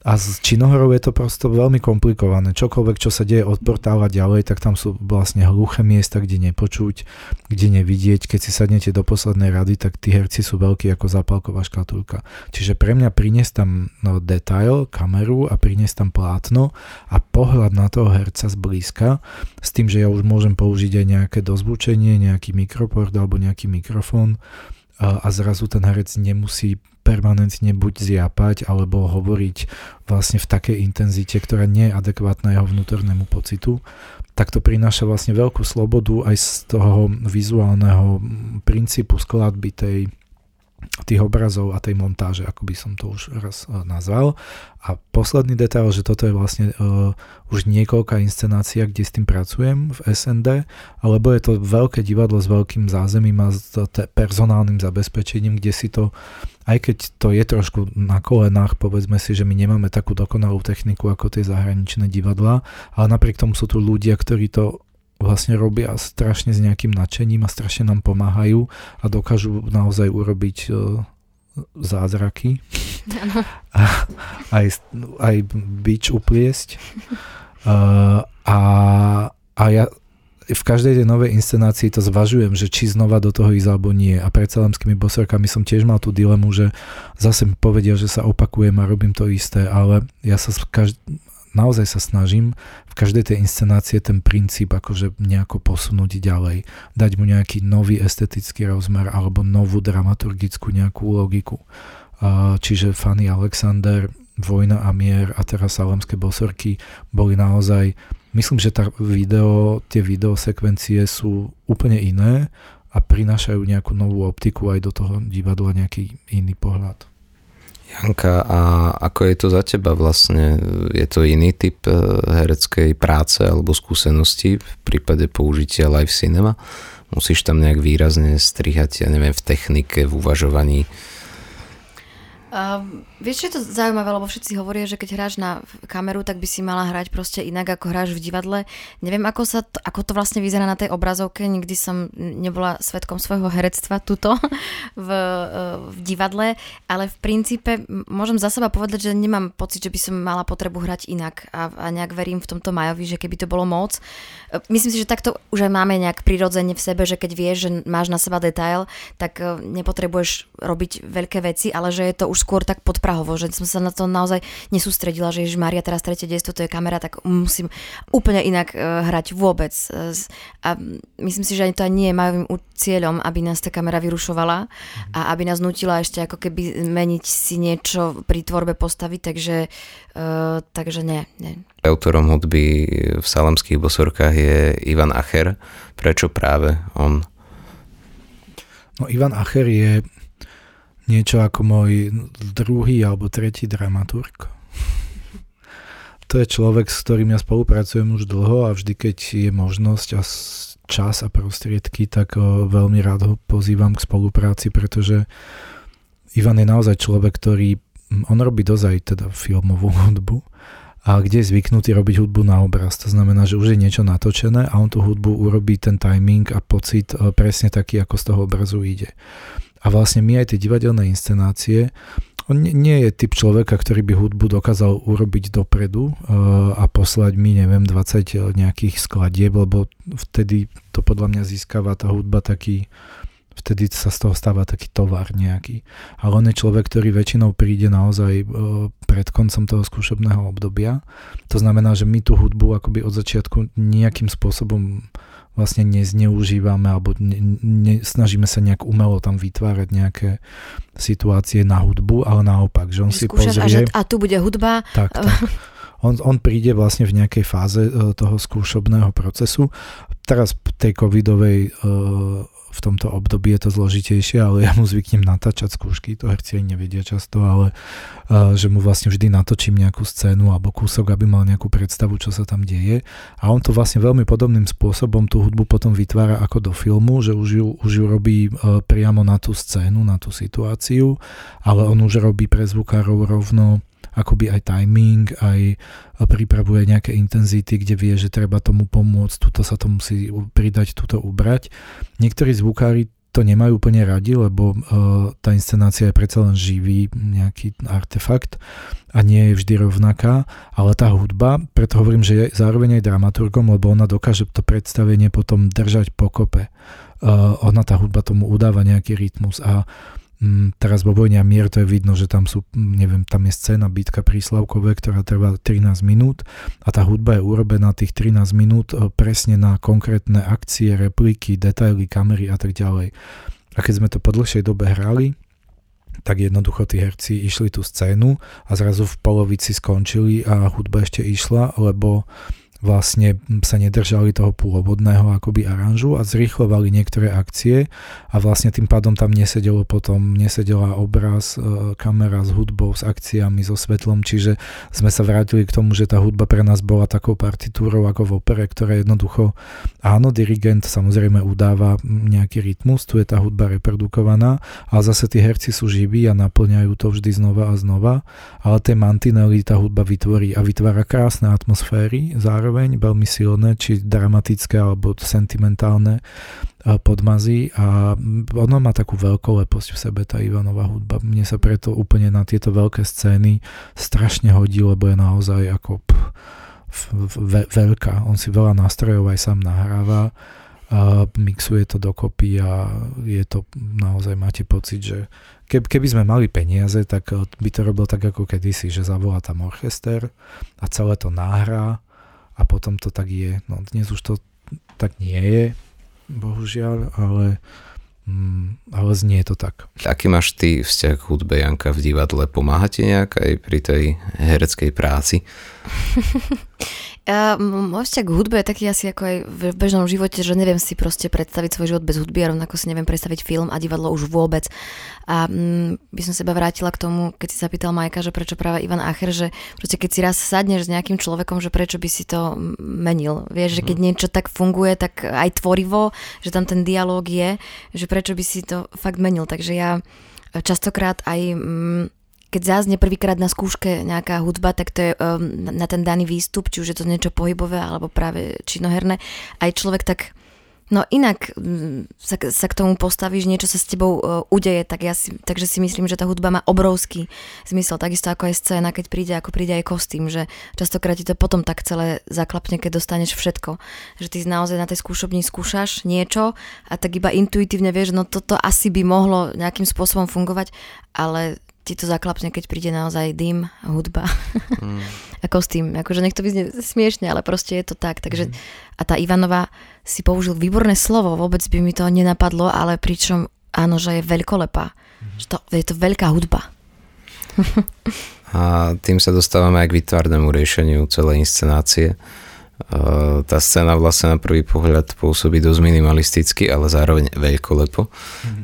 A s činohrou je to prosto veľmi komplikované. Čokoľvek, čo sa deje od portála ďalej, tak tam sú vlastne hluché miesta, kde nepočuť, kde nevidieť. Keď si sadnete do poslednej rady, tak tí herci sú veľkí ako zápalková škatulka. Čiže pre mňa priniesť tam no, detail, kameru a priniesť tam plátno a pohľad na toho herca zblízka s tým, že ja už môžem použiť aj nejaké dozvučenie, nejaký mikroport alebo nejaký mikrofón a zrazu ten herec nemusí permanentne buď zjapať alebo hovoriť vlastne v takej intenzite, ktorá nie je adekvátna jeho vnútornému pocitu, tak to prináša vlastne veľkú slobodu aj z toho vizuálneho princípu skladby tej, tých obrazov a tej montáže, ako by som to už raz uh, nazval. A posledný detail, že toto je vlastne uh, už niekoľká inscenácia, kde s tým pracujem v SND, alebo je to veľké divadlo s veľkým zázemím a s personálnym zabezpečením, kde si to, aj keď to je trošku na kolenách, povedzme si, že my nemáme takú dokonalú techniku ako tie zahraničné divadlá, ale napriek tomu sú tu ľudia, ktorí to vlastne robia strašne s nejakým nadšením a strašne nám pomáhajú a dokážu naozaj urobiť uh, zázraky. A, *laughs* aj, aj bič upliesť. Uh, a, a ja v každej tej novej inscenácii to zvažujem, že či znova do toho ísť alebo nie. A pred celemskými bosorkami som tiež mal tú dilemu, že zase mi povedia, že sa opakujem a robím to isté, ale ja sa každ- naozaj sa snažím v každej tej inscenácie ten princíp akože nejako posunúť ďalej, dať mu nejaký nový estetický rozmer alebo novú dramaturgickú nejakú logiku. Čiže Fanny Alexander, Vojna a mier a teraz Salemské bosorky boli naozaj, myslím, že tá video, tie videosekvencie sú úplne iné a prinášajú nejakú novú optiku aj do toho divadla, nejaký iný pohľad. Janka, a ako je to za teba vlastne? Je to iný typ e, hereckej práce alebo skúsenosti v prípade použitia live cinema? Musíš tam nejak výrazne strihať, ja neviem, v technike, v uvažovaní? Uh, vieš, čo je to zaujímavé, lebo všetci hovoria, že keď hráš na kameru, tak by si mala hrať proste inak, ako hráš v divadle. Neviem, ako, sa to, ako to vlastne vyzerá na tej obrazovke, nikdy som nebola svetkom svojho herectva tuto *laughs* v, v divadle, ale v princípe môžem za seba povedať, že nemám pocit, že by som mala potrebu hrať inak a, a nejak verím v tomto Majovi, že keby to bolo moc. Myslím si, že takto už aj máme nejak prirodzene v sebe, že keď vieš, že máš na seba detail, tak nepotrebuješ robiť veľké veci, ale že je to už skôr tak podprahovo, že som sa na to naozaj nesústredila, že Ježiš Maria, teraz tretie dejstvo, to je kamera, tak musím úplne inak uh, hrať vôbec. A myslím si, že ani to ani nie je mojím cieľom, aby nás tá kamera vyrušovala a aby nás nutila ešte ako keby meniť si niečo pri tvorbe postavy, takže, uh, takže nie, nie. Autorom hudby v Salemských bosorkách je Ivan Acher. Prečo práve on? No Ivan Acher je niečo ako môj druhý alebo tretí dramaturg. To je človek, s ktorým ja spolupracujem už dlho a vždy, keď je možnosť a čas a prostriedky, tak veľmi rád ho pozývam k spolupráci, pretože Ivan je naozaj človek, ktorý, on robí dozaj teda filmovú hudbu, a kde je zvyknutý robiť hudbu na obraz. To znamená, že už je niečo natočené a on tú hudbu urobí ten timing a pocit presne taký, ako z toho obrazu ide. A vlastne my aj tie divadelné inscenácie, on nie je typ človeka, ktorý by hudbu dokázal urobiť dopredu uh, a poslať mi, neviem, 20 eh, nejakých skladieb, lebo vtedy to podľa mňa získava tá hudba taký, vtedy sa z toho stáva taký tovar nejaký. Ale on je človek, ktorý väčšinou príde naozaj uh, pred koncom toho skúšobného obdobia. To znamená, že my tú hudbu akoby od začiatku nejakým spôsobom vlastne nezneužívame alebo ne, ne, snažíme sa nejak umelo tam vytvárať nejaké situácie na hudbu, ale naopak, že on že si pozrie... A, že, a tu bude hudba. Tak, tak. *laughs* On, on príde vlastne v nejakej fáze uh, toho skúšobného procesu. Teraz v tej covidovej uh, v tomto období je to zložitejšie, ale ja mu zvyknem natáčať skúšky, to herci aj nevedia často, ale uh, že mu vlastne vždy natočím nejakú scénu alebo kúsok, aby mal nejakú predstavu, čo sa tam deje. A on to vlastne veľmi podobným spôsobom tú hudbu potom vytvára ako do filmu, že už ju, už ju robí priamo na tú scénu, na tú situáciu, ale on už robí pre zvukárov rovno akoby aj timing, aj pripravuje nejaké intenzity, kde vie, že treba tomu pomôcť, tuto sa to musí pridať, tuto ubrať. Niektorí zvukári to nemajú úplne radi, lebo uh, tá inscenácia je predsa len živý nejaký artefakt a nie je vždy rovnaká, ale tá hudba, preto hovorím, že je zároveň aj dramaturgom, lebo ona dokáže to predstavenie potom držať pokope. Uh, ona tá hudba tomu udáva nejaký rytmus a uh, teraz vo vojne a mier to je vidno, že tam sú, mm, neviem, tam je scéna bitka pri Slavkove, ktorá trvá 13 minút a tá hudba je urobená tých 13 minút e, presne na konkrétne akcie, repliky, detaily, kamery a tak ďalej. A keď sme to po dlhšej dobe hrali, tak jednoducho tí herci išli tú scénu a zrazu v polovici skončili a hudba ešte išla, lebo vlastne sa nedržali toho pôvodného akoby aranžu a zrýchlovali niektoré akcie a vlastne tým pádom tam nesedelo potom, nesedela obraz, e, kamera s hudbou, s akciami, so svetlom, čiže sme sa vrátili k tomu, že tá hudba pre nás bola takou partitúrou ako v opere, ktorá jednoducho, áno, dirigent samozrejme udáva nejaký rytmus, tu je tá hudba reprodukovaná, ale zase tí herci sú živí a naplňajú to vždy znova a znova, ale tie mantinely tá hudba vytvorí a vytvára krásne atmosféry zároveň zároveň veľmi silné, či dramatické alebo sentimentálne podmazy a ono má takú veľkoleposť v sebe, tá Ivanová hudba. Mne sa preto úplne na tieto veľké scény strašne hodí, lebo je naozaj ako pff, ve, veľká. On si veľa nástrojov aj sám nahráva a mixuje to dokopy a je to naozaj, máte pocit, že keby sme mali peniaze, tak by to robil tak ako kedysi, že zavolá tam orchester a celé to nahrá a potom to tak je. No dnes už to tak nie je, bohužiaľ, ale, mm, ale znie to tak. Aký máš ty vzťah k hudbe, Janka, v divadle? Pomáha ti nejak aj pri tej hereckej práci? *laughs* Uh, môj vzťah k hudbe je taký asi ako aj v bežnom živote, že neviem si proste predstaviť svoj život bez hudby a rovnako si neviem predstaviť film a divadlo už vôbec. A mm, by som seba vrátila k tomu, keď si zapýtal Majka, že prečo práve Ivan Acher, že proste keď si raz sadneš s nejakým človekom, že prečo by si to menil. Vieš, že keď mhm. niečo tak funguje, tak aj tvorivo, že tam ten dialóg je, že prečo by si to fakt menil. Takže ja častokrát aj... Mm, keď zázne prvýkrát na skúške nejaká hudba, tak to je um, na ten daný výstup, či už je to niečo pohybové alebo práve činoherné, aj človek tak no inak mm, sa, sa k tomu postavíš, niečo sa s tebou uh, udeje, tak ja si, takže si myslím, že tá hudba má obrovský zmysel, takisto ako je scéna, keď príde, ako príde aj kostým, že častokrát ti to potom tak celé zaklapne, keď dostaneš všetko, že ty naozaj na tej skúšobni skúšaš niečo a tak iba intuitívne vieš, no toto asi by mohlo nejakým spôsobom fungovať, ale ti to zaklapne, keď príde naozaj dym, hudba mm. *laughs* a kostým. Akože nech to vyznie smiešne, ale proste je to tak. Takže, mm. A tá Ivanova si použil výborné slovo, vôbec by mi to nenapadlo, ale pričom áno, že je veľkolepá. Mm. Že to, je to veľká hudba. *laughs* a tým sa dostávame aj k vytvárnemu riešeniu celej inscenácie. Uh, tá scéna vlastne na prvý pohľad pôsobí dosť minimalisticky, ale zároveň veľkolepo. Mm.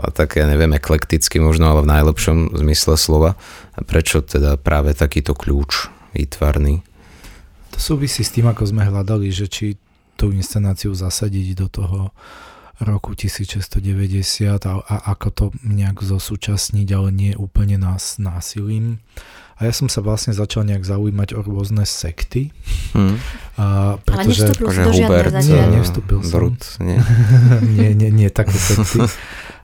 A tak, ja neviem, eklekticky možno, ale v najlepšom zmysle slova. A prečo teda práve takýto kľúč výtvarný? To súvisí s tým, ako sme hľadali, že či tú inscenáciu zasadiť do toho roku 1690 a, a ako to nejak zosúčasniť, ale nie úplne nás násilím. A ja som sa vlastne začal nejak zaujímať o rôzne sekty. Hmm. A, pretože, Ale nevstúpil do Hubert, nie, nevstúpil som. Brut, nie. *laughs* nie, nie, nie, také sekty.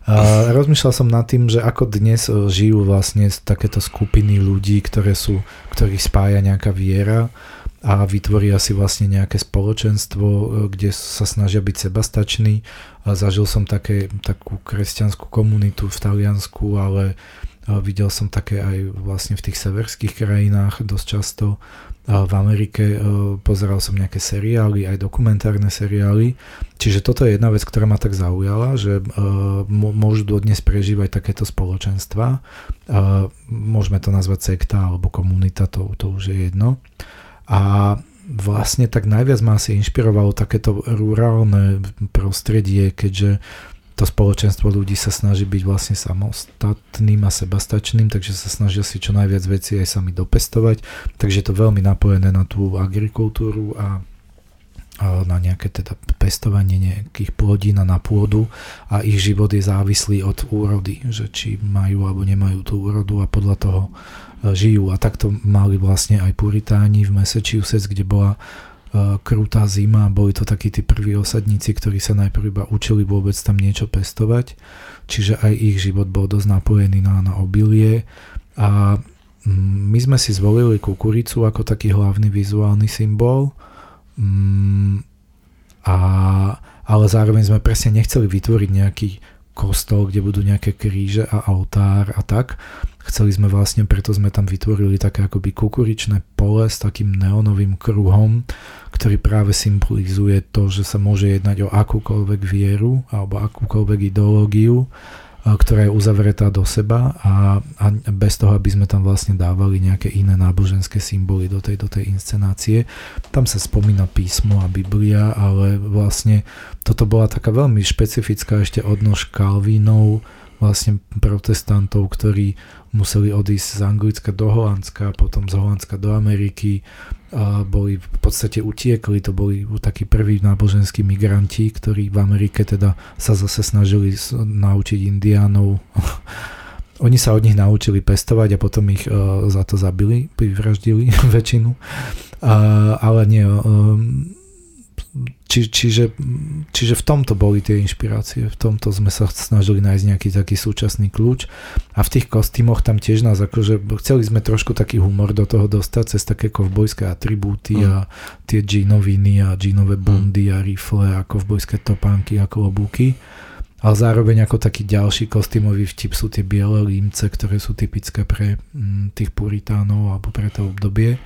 A rozmýšľal som nad tým, že ako dnes e, žijú vlastne takéto skupiny ľudí, ktoré sú, ktorých spája nejaká viera a vytvoria si vlastne nejaké spoločenstvo, e, kde sa snažia byť sebastační. A zažil som také, takú kresťanskú komunitu v Taliansku, ale Videl som také aj vlastne v tých severských krajinách dosť často. V Amerike e, pozeral som nejaké seriály, aj dokumentárne seriály. Čiže toto je jedna vec, ktorá ma tak zaujala, že e, môžu dodnes prežívať takéto spoločenstva. Môžeme to nazvať sekta alebo komunita, to, to už je jedno. A vlastne tak najviac ma asi inšpirovalo takéto rurálne prostredie, keďže to spoločenstvo ľudí sa snaží byť vlastne samostatným a sebastačným, takže sa snažia si čo najviac veci aj sami dopestovať, takže je to veľmi napojené na tú agrikultúru a, na nejaké teda pestovanie nejakých plodín a na pôdu. A ich život je závislý od úrody, že či majú alebo nemajú tú úrodu a podľa toho e, žijú. A takto mali vlastne aj puritáni v Massachusetts, kde bola krutá zima, boli to takí tí prví osadníci, ktorí sa najprv iba učili vôbec tam niečo pestovať, čiže aj ich život bol dosť napojený na, na obilie a mm, my sme si zvolili kukuricu ako taký hlavný vizuálny symbol mm, a, ale zároveň sme presne nechceli vytvoriť nejaký kostol, kde budú nejaké kríže a altár a tak. Chceli sme vlastne, preto sme tam vytvorili také akoby kukuričné pole s takým neonovým kruhom, ktorý práve symbolizuje to, že sa môže jednať o akúkoľvek vieru alebo akúkoľvek ideológiu ktorá je uzavretá do seba a, a bez toho, aby sme tam vlastne dávali nejaké iné náboženské symboly do tej, do tej inscenácie. Tam sa spomína písmo a Biblia, ale vlastne toto bola taká veľmi špecifická ešte odnož Kalvínov, vlastne protestantov, ktorí museli odísť z Anglicka do Holandska, potom z Holandska do Ameriky, boli v podstate utiekli, to boli takí prví náboženskí migranti, ktorí v Amerike teda sa zase snažili naučiť indiánov *laughs* oni sa od nich naučili pestovať a potom ich uh, za to zabili, vyvraždili *laughs* väčšinu. Ale nie, uh, či, čiže, čiže v tomto boli tie inšpirácie, v tomto sme sa snažili nájsť nejaký taký súčasný kľúč. A v tých kostýmoch tam tiež nás akože chceli sme trošku taký humor do toho dostať cez také kovbojské atribúty mm. a tie džínoviny a džínové bundy a rifle a kovbojské topánky a klobúky ale zároveň ako taký ďalší kostýmový vtip sú tie biele límce, ktoré sú typické pre mm, tých puritánov alebo pre to obdobie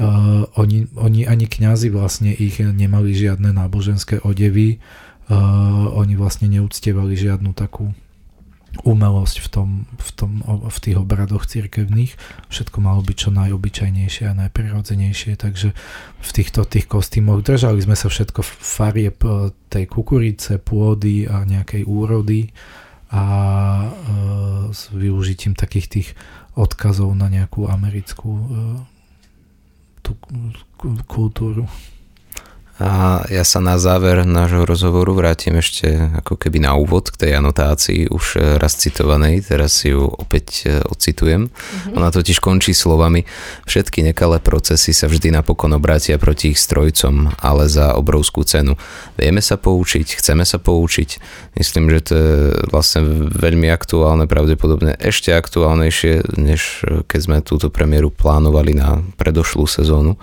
Uh, oni, oni ani kňazi vlastne ich nemali žiadne náboženské odevy, uh, oni vlastne neúctievali žiadnu takú umelosť v, tom, v, tom, v tých obradoch cirkevných. Všetko malo byť čo najobyčajnejšie a najprirodzenejšie, takže v týchto tých kostýmoch držali sme sa všetko farieb tej kukurice, pôdy a nejakej úrody a e, s využitím takých tých odkazov na nejakú americkú e, tú kultúru. A ja sa na záver nášho rozhovoru vrátim ešte ako keby na úvod k tej anotácii už raz citovanej, teraz si ju opäť e, ocitujem. Mm-hmm. Ona totiž končí slovami Všetky nekalé procesy sa vždy napokon obrátia proti ich strojcom, ale za obrovskú cenu. Vieme sa poučiť, chceme sa poučiť. Myslím, že to je vlastne veľmi aktuálne, pravdepodobne ešte aktuálnejšie, než keď sme túto premiéru plánovali na predošlú sezónu.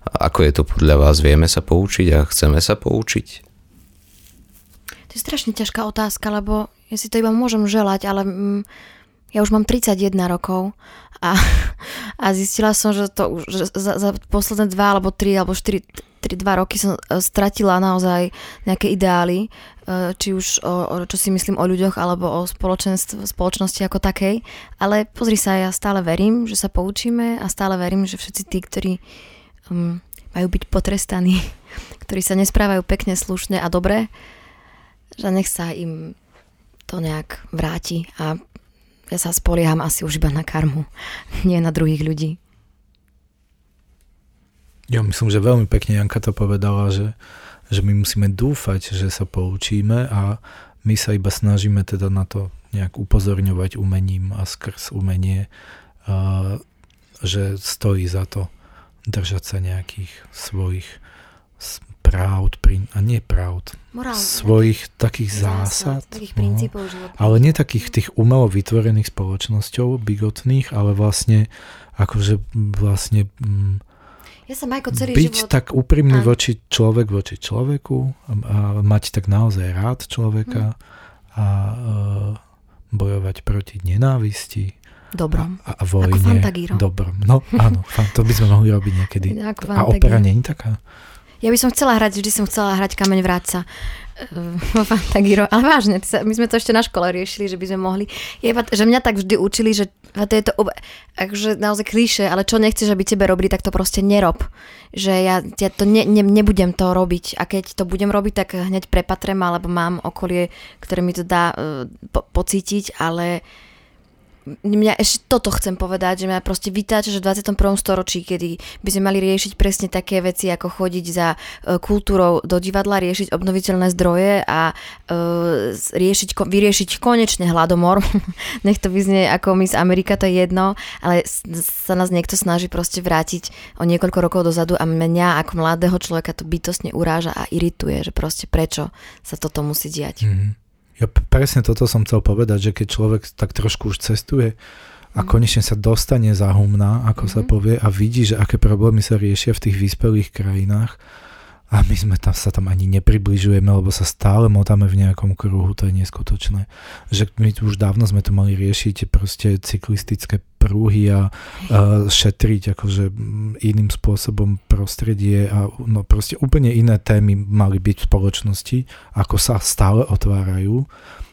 Ako je to podľa vás? Vieme sa poučiť a chceme sa poučiť? To je strašne ťažká otázka, lebo ja si to iba môžem želať, ale mm, ja už mám 31 rokov a, a zistila som, že to že za, za posledné 2 alebo 3 alebo 4 3, 2 roky som e, stratila naozaj nejaké ideály, e, či už o, o, čo si myslím o ľuďoch alebo o spoločnosti ako takej. Ale pozri sa, ja stále verím, že sa poučíme a stále verím, že všetci tí, ktorí um, majú byť potrestaní, *laughs* ktorí sa nesprávajú pekne, slušne a dobre, že nech sa im to nejak vráti a ja sa spolieham asi už iba na karmu, *laughs* nie na druhých ľudí. Ja myslím, že veľmi pekne Janka to povedala, že, že my musíme dúfať, že sa poučíme a my sa iba snažíme teda na to nejak upozorňovať umením a skrz umenie, že stojí za to držať sa nejakých svojich pravd, a nie pravd, Morálne, svojich takých zásad, takých no, ale nie takých tých umelo vytvorených spoločnosťou, bigotných, ale vlastne akože vlastne mm, ja som Majko celý byť život... tak úprimný a... voči človek voči človeku a, a mať tak naozaj rád človeka hm. a uh, bojovať proti nenávisti, Dobrom. A, a vojne. Ako Fantagiro. Dobrom. No áno, to by sme mohli robiť niekedy. *laughs* Ako a opera nie je taká? Ja by som chcela hrať, vždy som chcela hrať Kameň vráca vo Fantagiro. Ale vážne, my sme to ešte na škole riešili, že by sme mohli. Je, že mňa tak vždy učili, že to je to akože naozaj klíše, ale čo nechceš, aby tebe robili, tak to proste nerob. Že ja, ja to ne, ne, nebudem to robiť a keď to budem robiť, tak hneď prepatrem, alebo mám okolie, ktoré mi to dá uh, po, pocítiť, ale uh, mňa ešte toto chcem povedať, že mňa proste vytáča, že v 21. storočí, kedy by sme mali riešiť presne také veci, ako chodiť za uh, kultúrou do divadla, riešiť obnoviteľné zdroje a uh, riešiť, vyriešiť konečne hladomor. *laughs* Nech to vyznie ako Miss Amerika, to je jedno, ale sa nás niekto snaží proste vrátiť o niekoľko rokov dozadu a mňa ako mladého človeka to bytostne uráža a irituje, že proste prečo sa toto musí diať. Mm-hmm. Ja presne toto som chcel povedať, že keď človek tak trošku už cestuje a mhm. konečne sa dostane za humna, ako mm-hmm. sa mhm. povie, a vidí, že aké problémy sa riešia v tých vyspelých krajinách, a my sme tam, sa tam ani nepribližujeme, lebo sa stále motáme v nejakom kruhu, to je neskutočné. Že my už dávno sme tu mali riešiť proste cyklistické prúhy a, a šetriť akože iným spôsobom prostredie a no proste úplne iné témy mali byť v spoločnosti, ako sa stále otvárajú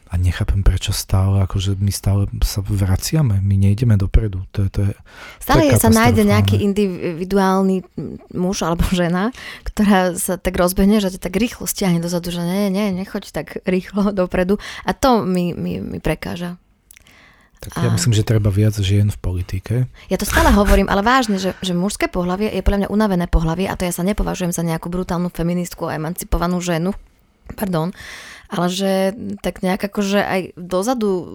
a nechápem, prečo stále, akože my stále sa vraciame, my nejdeme dopredu. To je, to je, stále to je sa nájde nejaký individuálny muž alebo žena, ktorá sa tak rozbehne, že tak rýchlo stiahne dozadu, že nie, nie, nechoď tak rýchlo *laughs* dopredu a to mi, mi, mi prekáža. Tak a... ja myslím, že treba viac žien v politike. Ja to stále hovorím, ale vážne, že, že mužské pohlavie je podľa mňa unavené pohlavie a to ja sa nepovažujem za nejakú brutálnu feministku a emancipovanú ženu. Pardon ale že tak nejak akože aj dozadu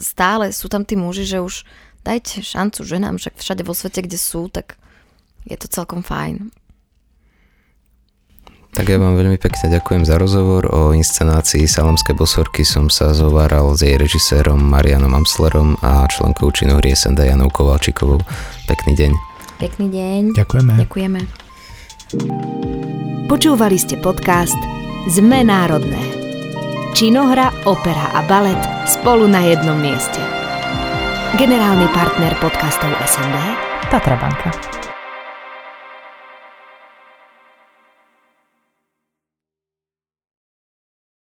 stále sú tam tí muži, že už dajte šancu ženám, však všade vo svete, kde sú, tak je to celkom fajn. Tak ja vám veľmi pekne ďakujem za rozhovor. O inscenácii Salamské bosorky som sa zováral s jej režisérom Marianom Amslerom a členkou činohry SND Janou Kovalčikovou. Pekný deň. Pekný deň. Ďakujeme. Ďakujeme. Počúvali ste podcast Zme národné. Činohra, opera a balet spolu na jednom mieste. Generálny partner podcastov SND Tatra Banka.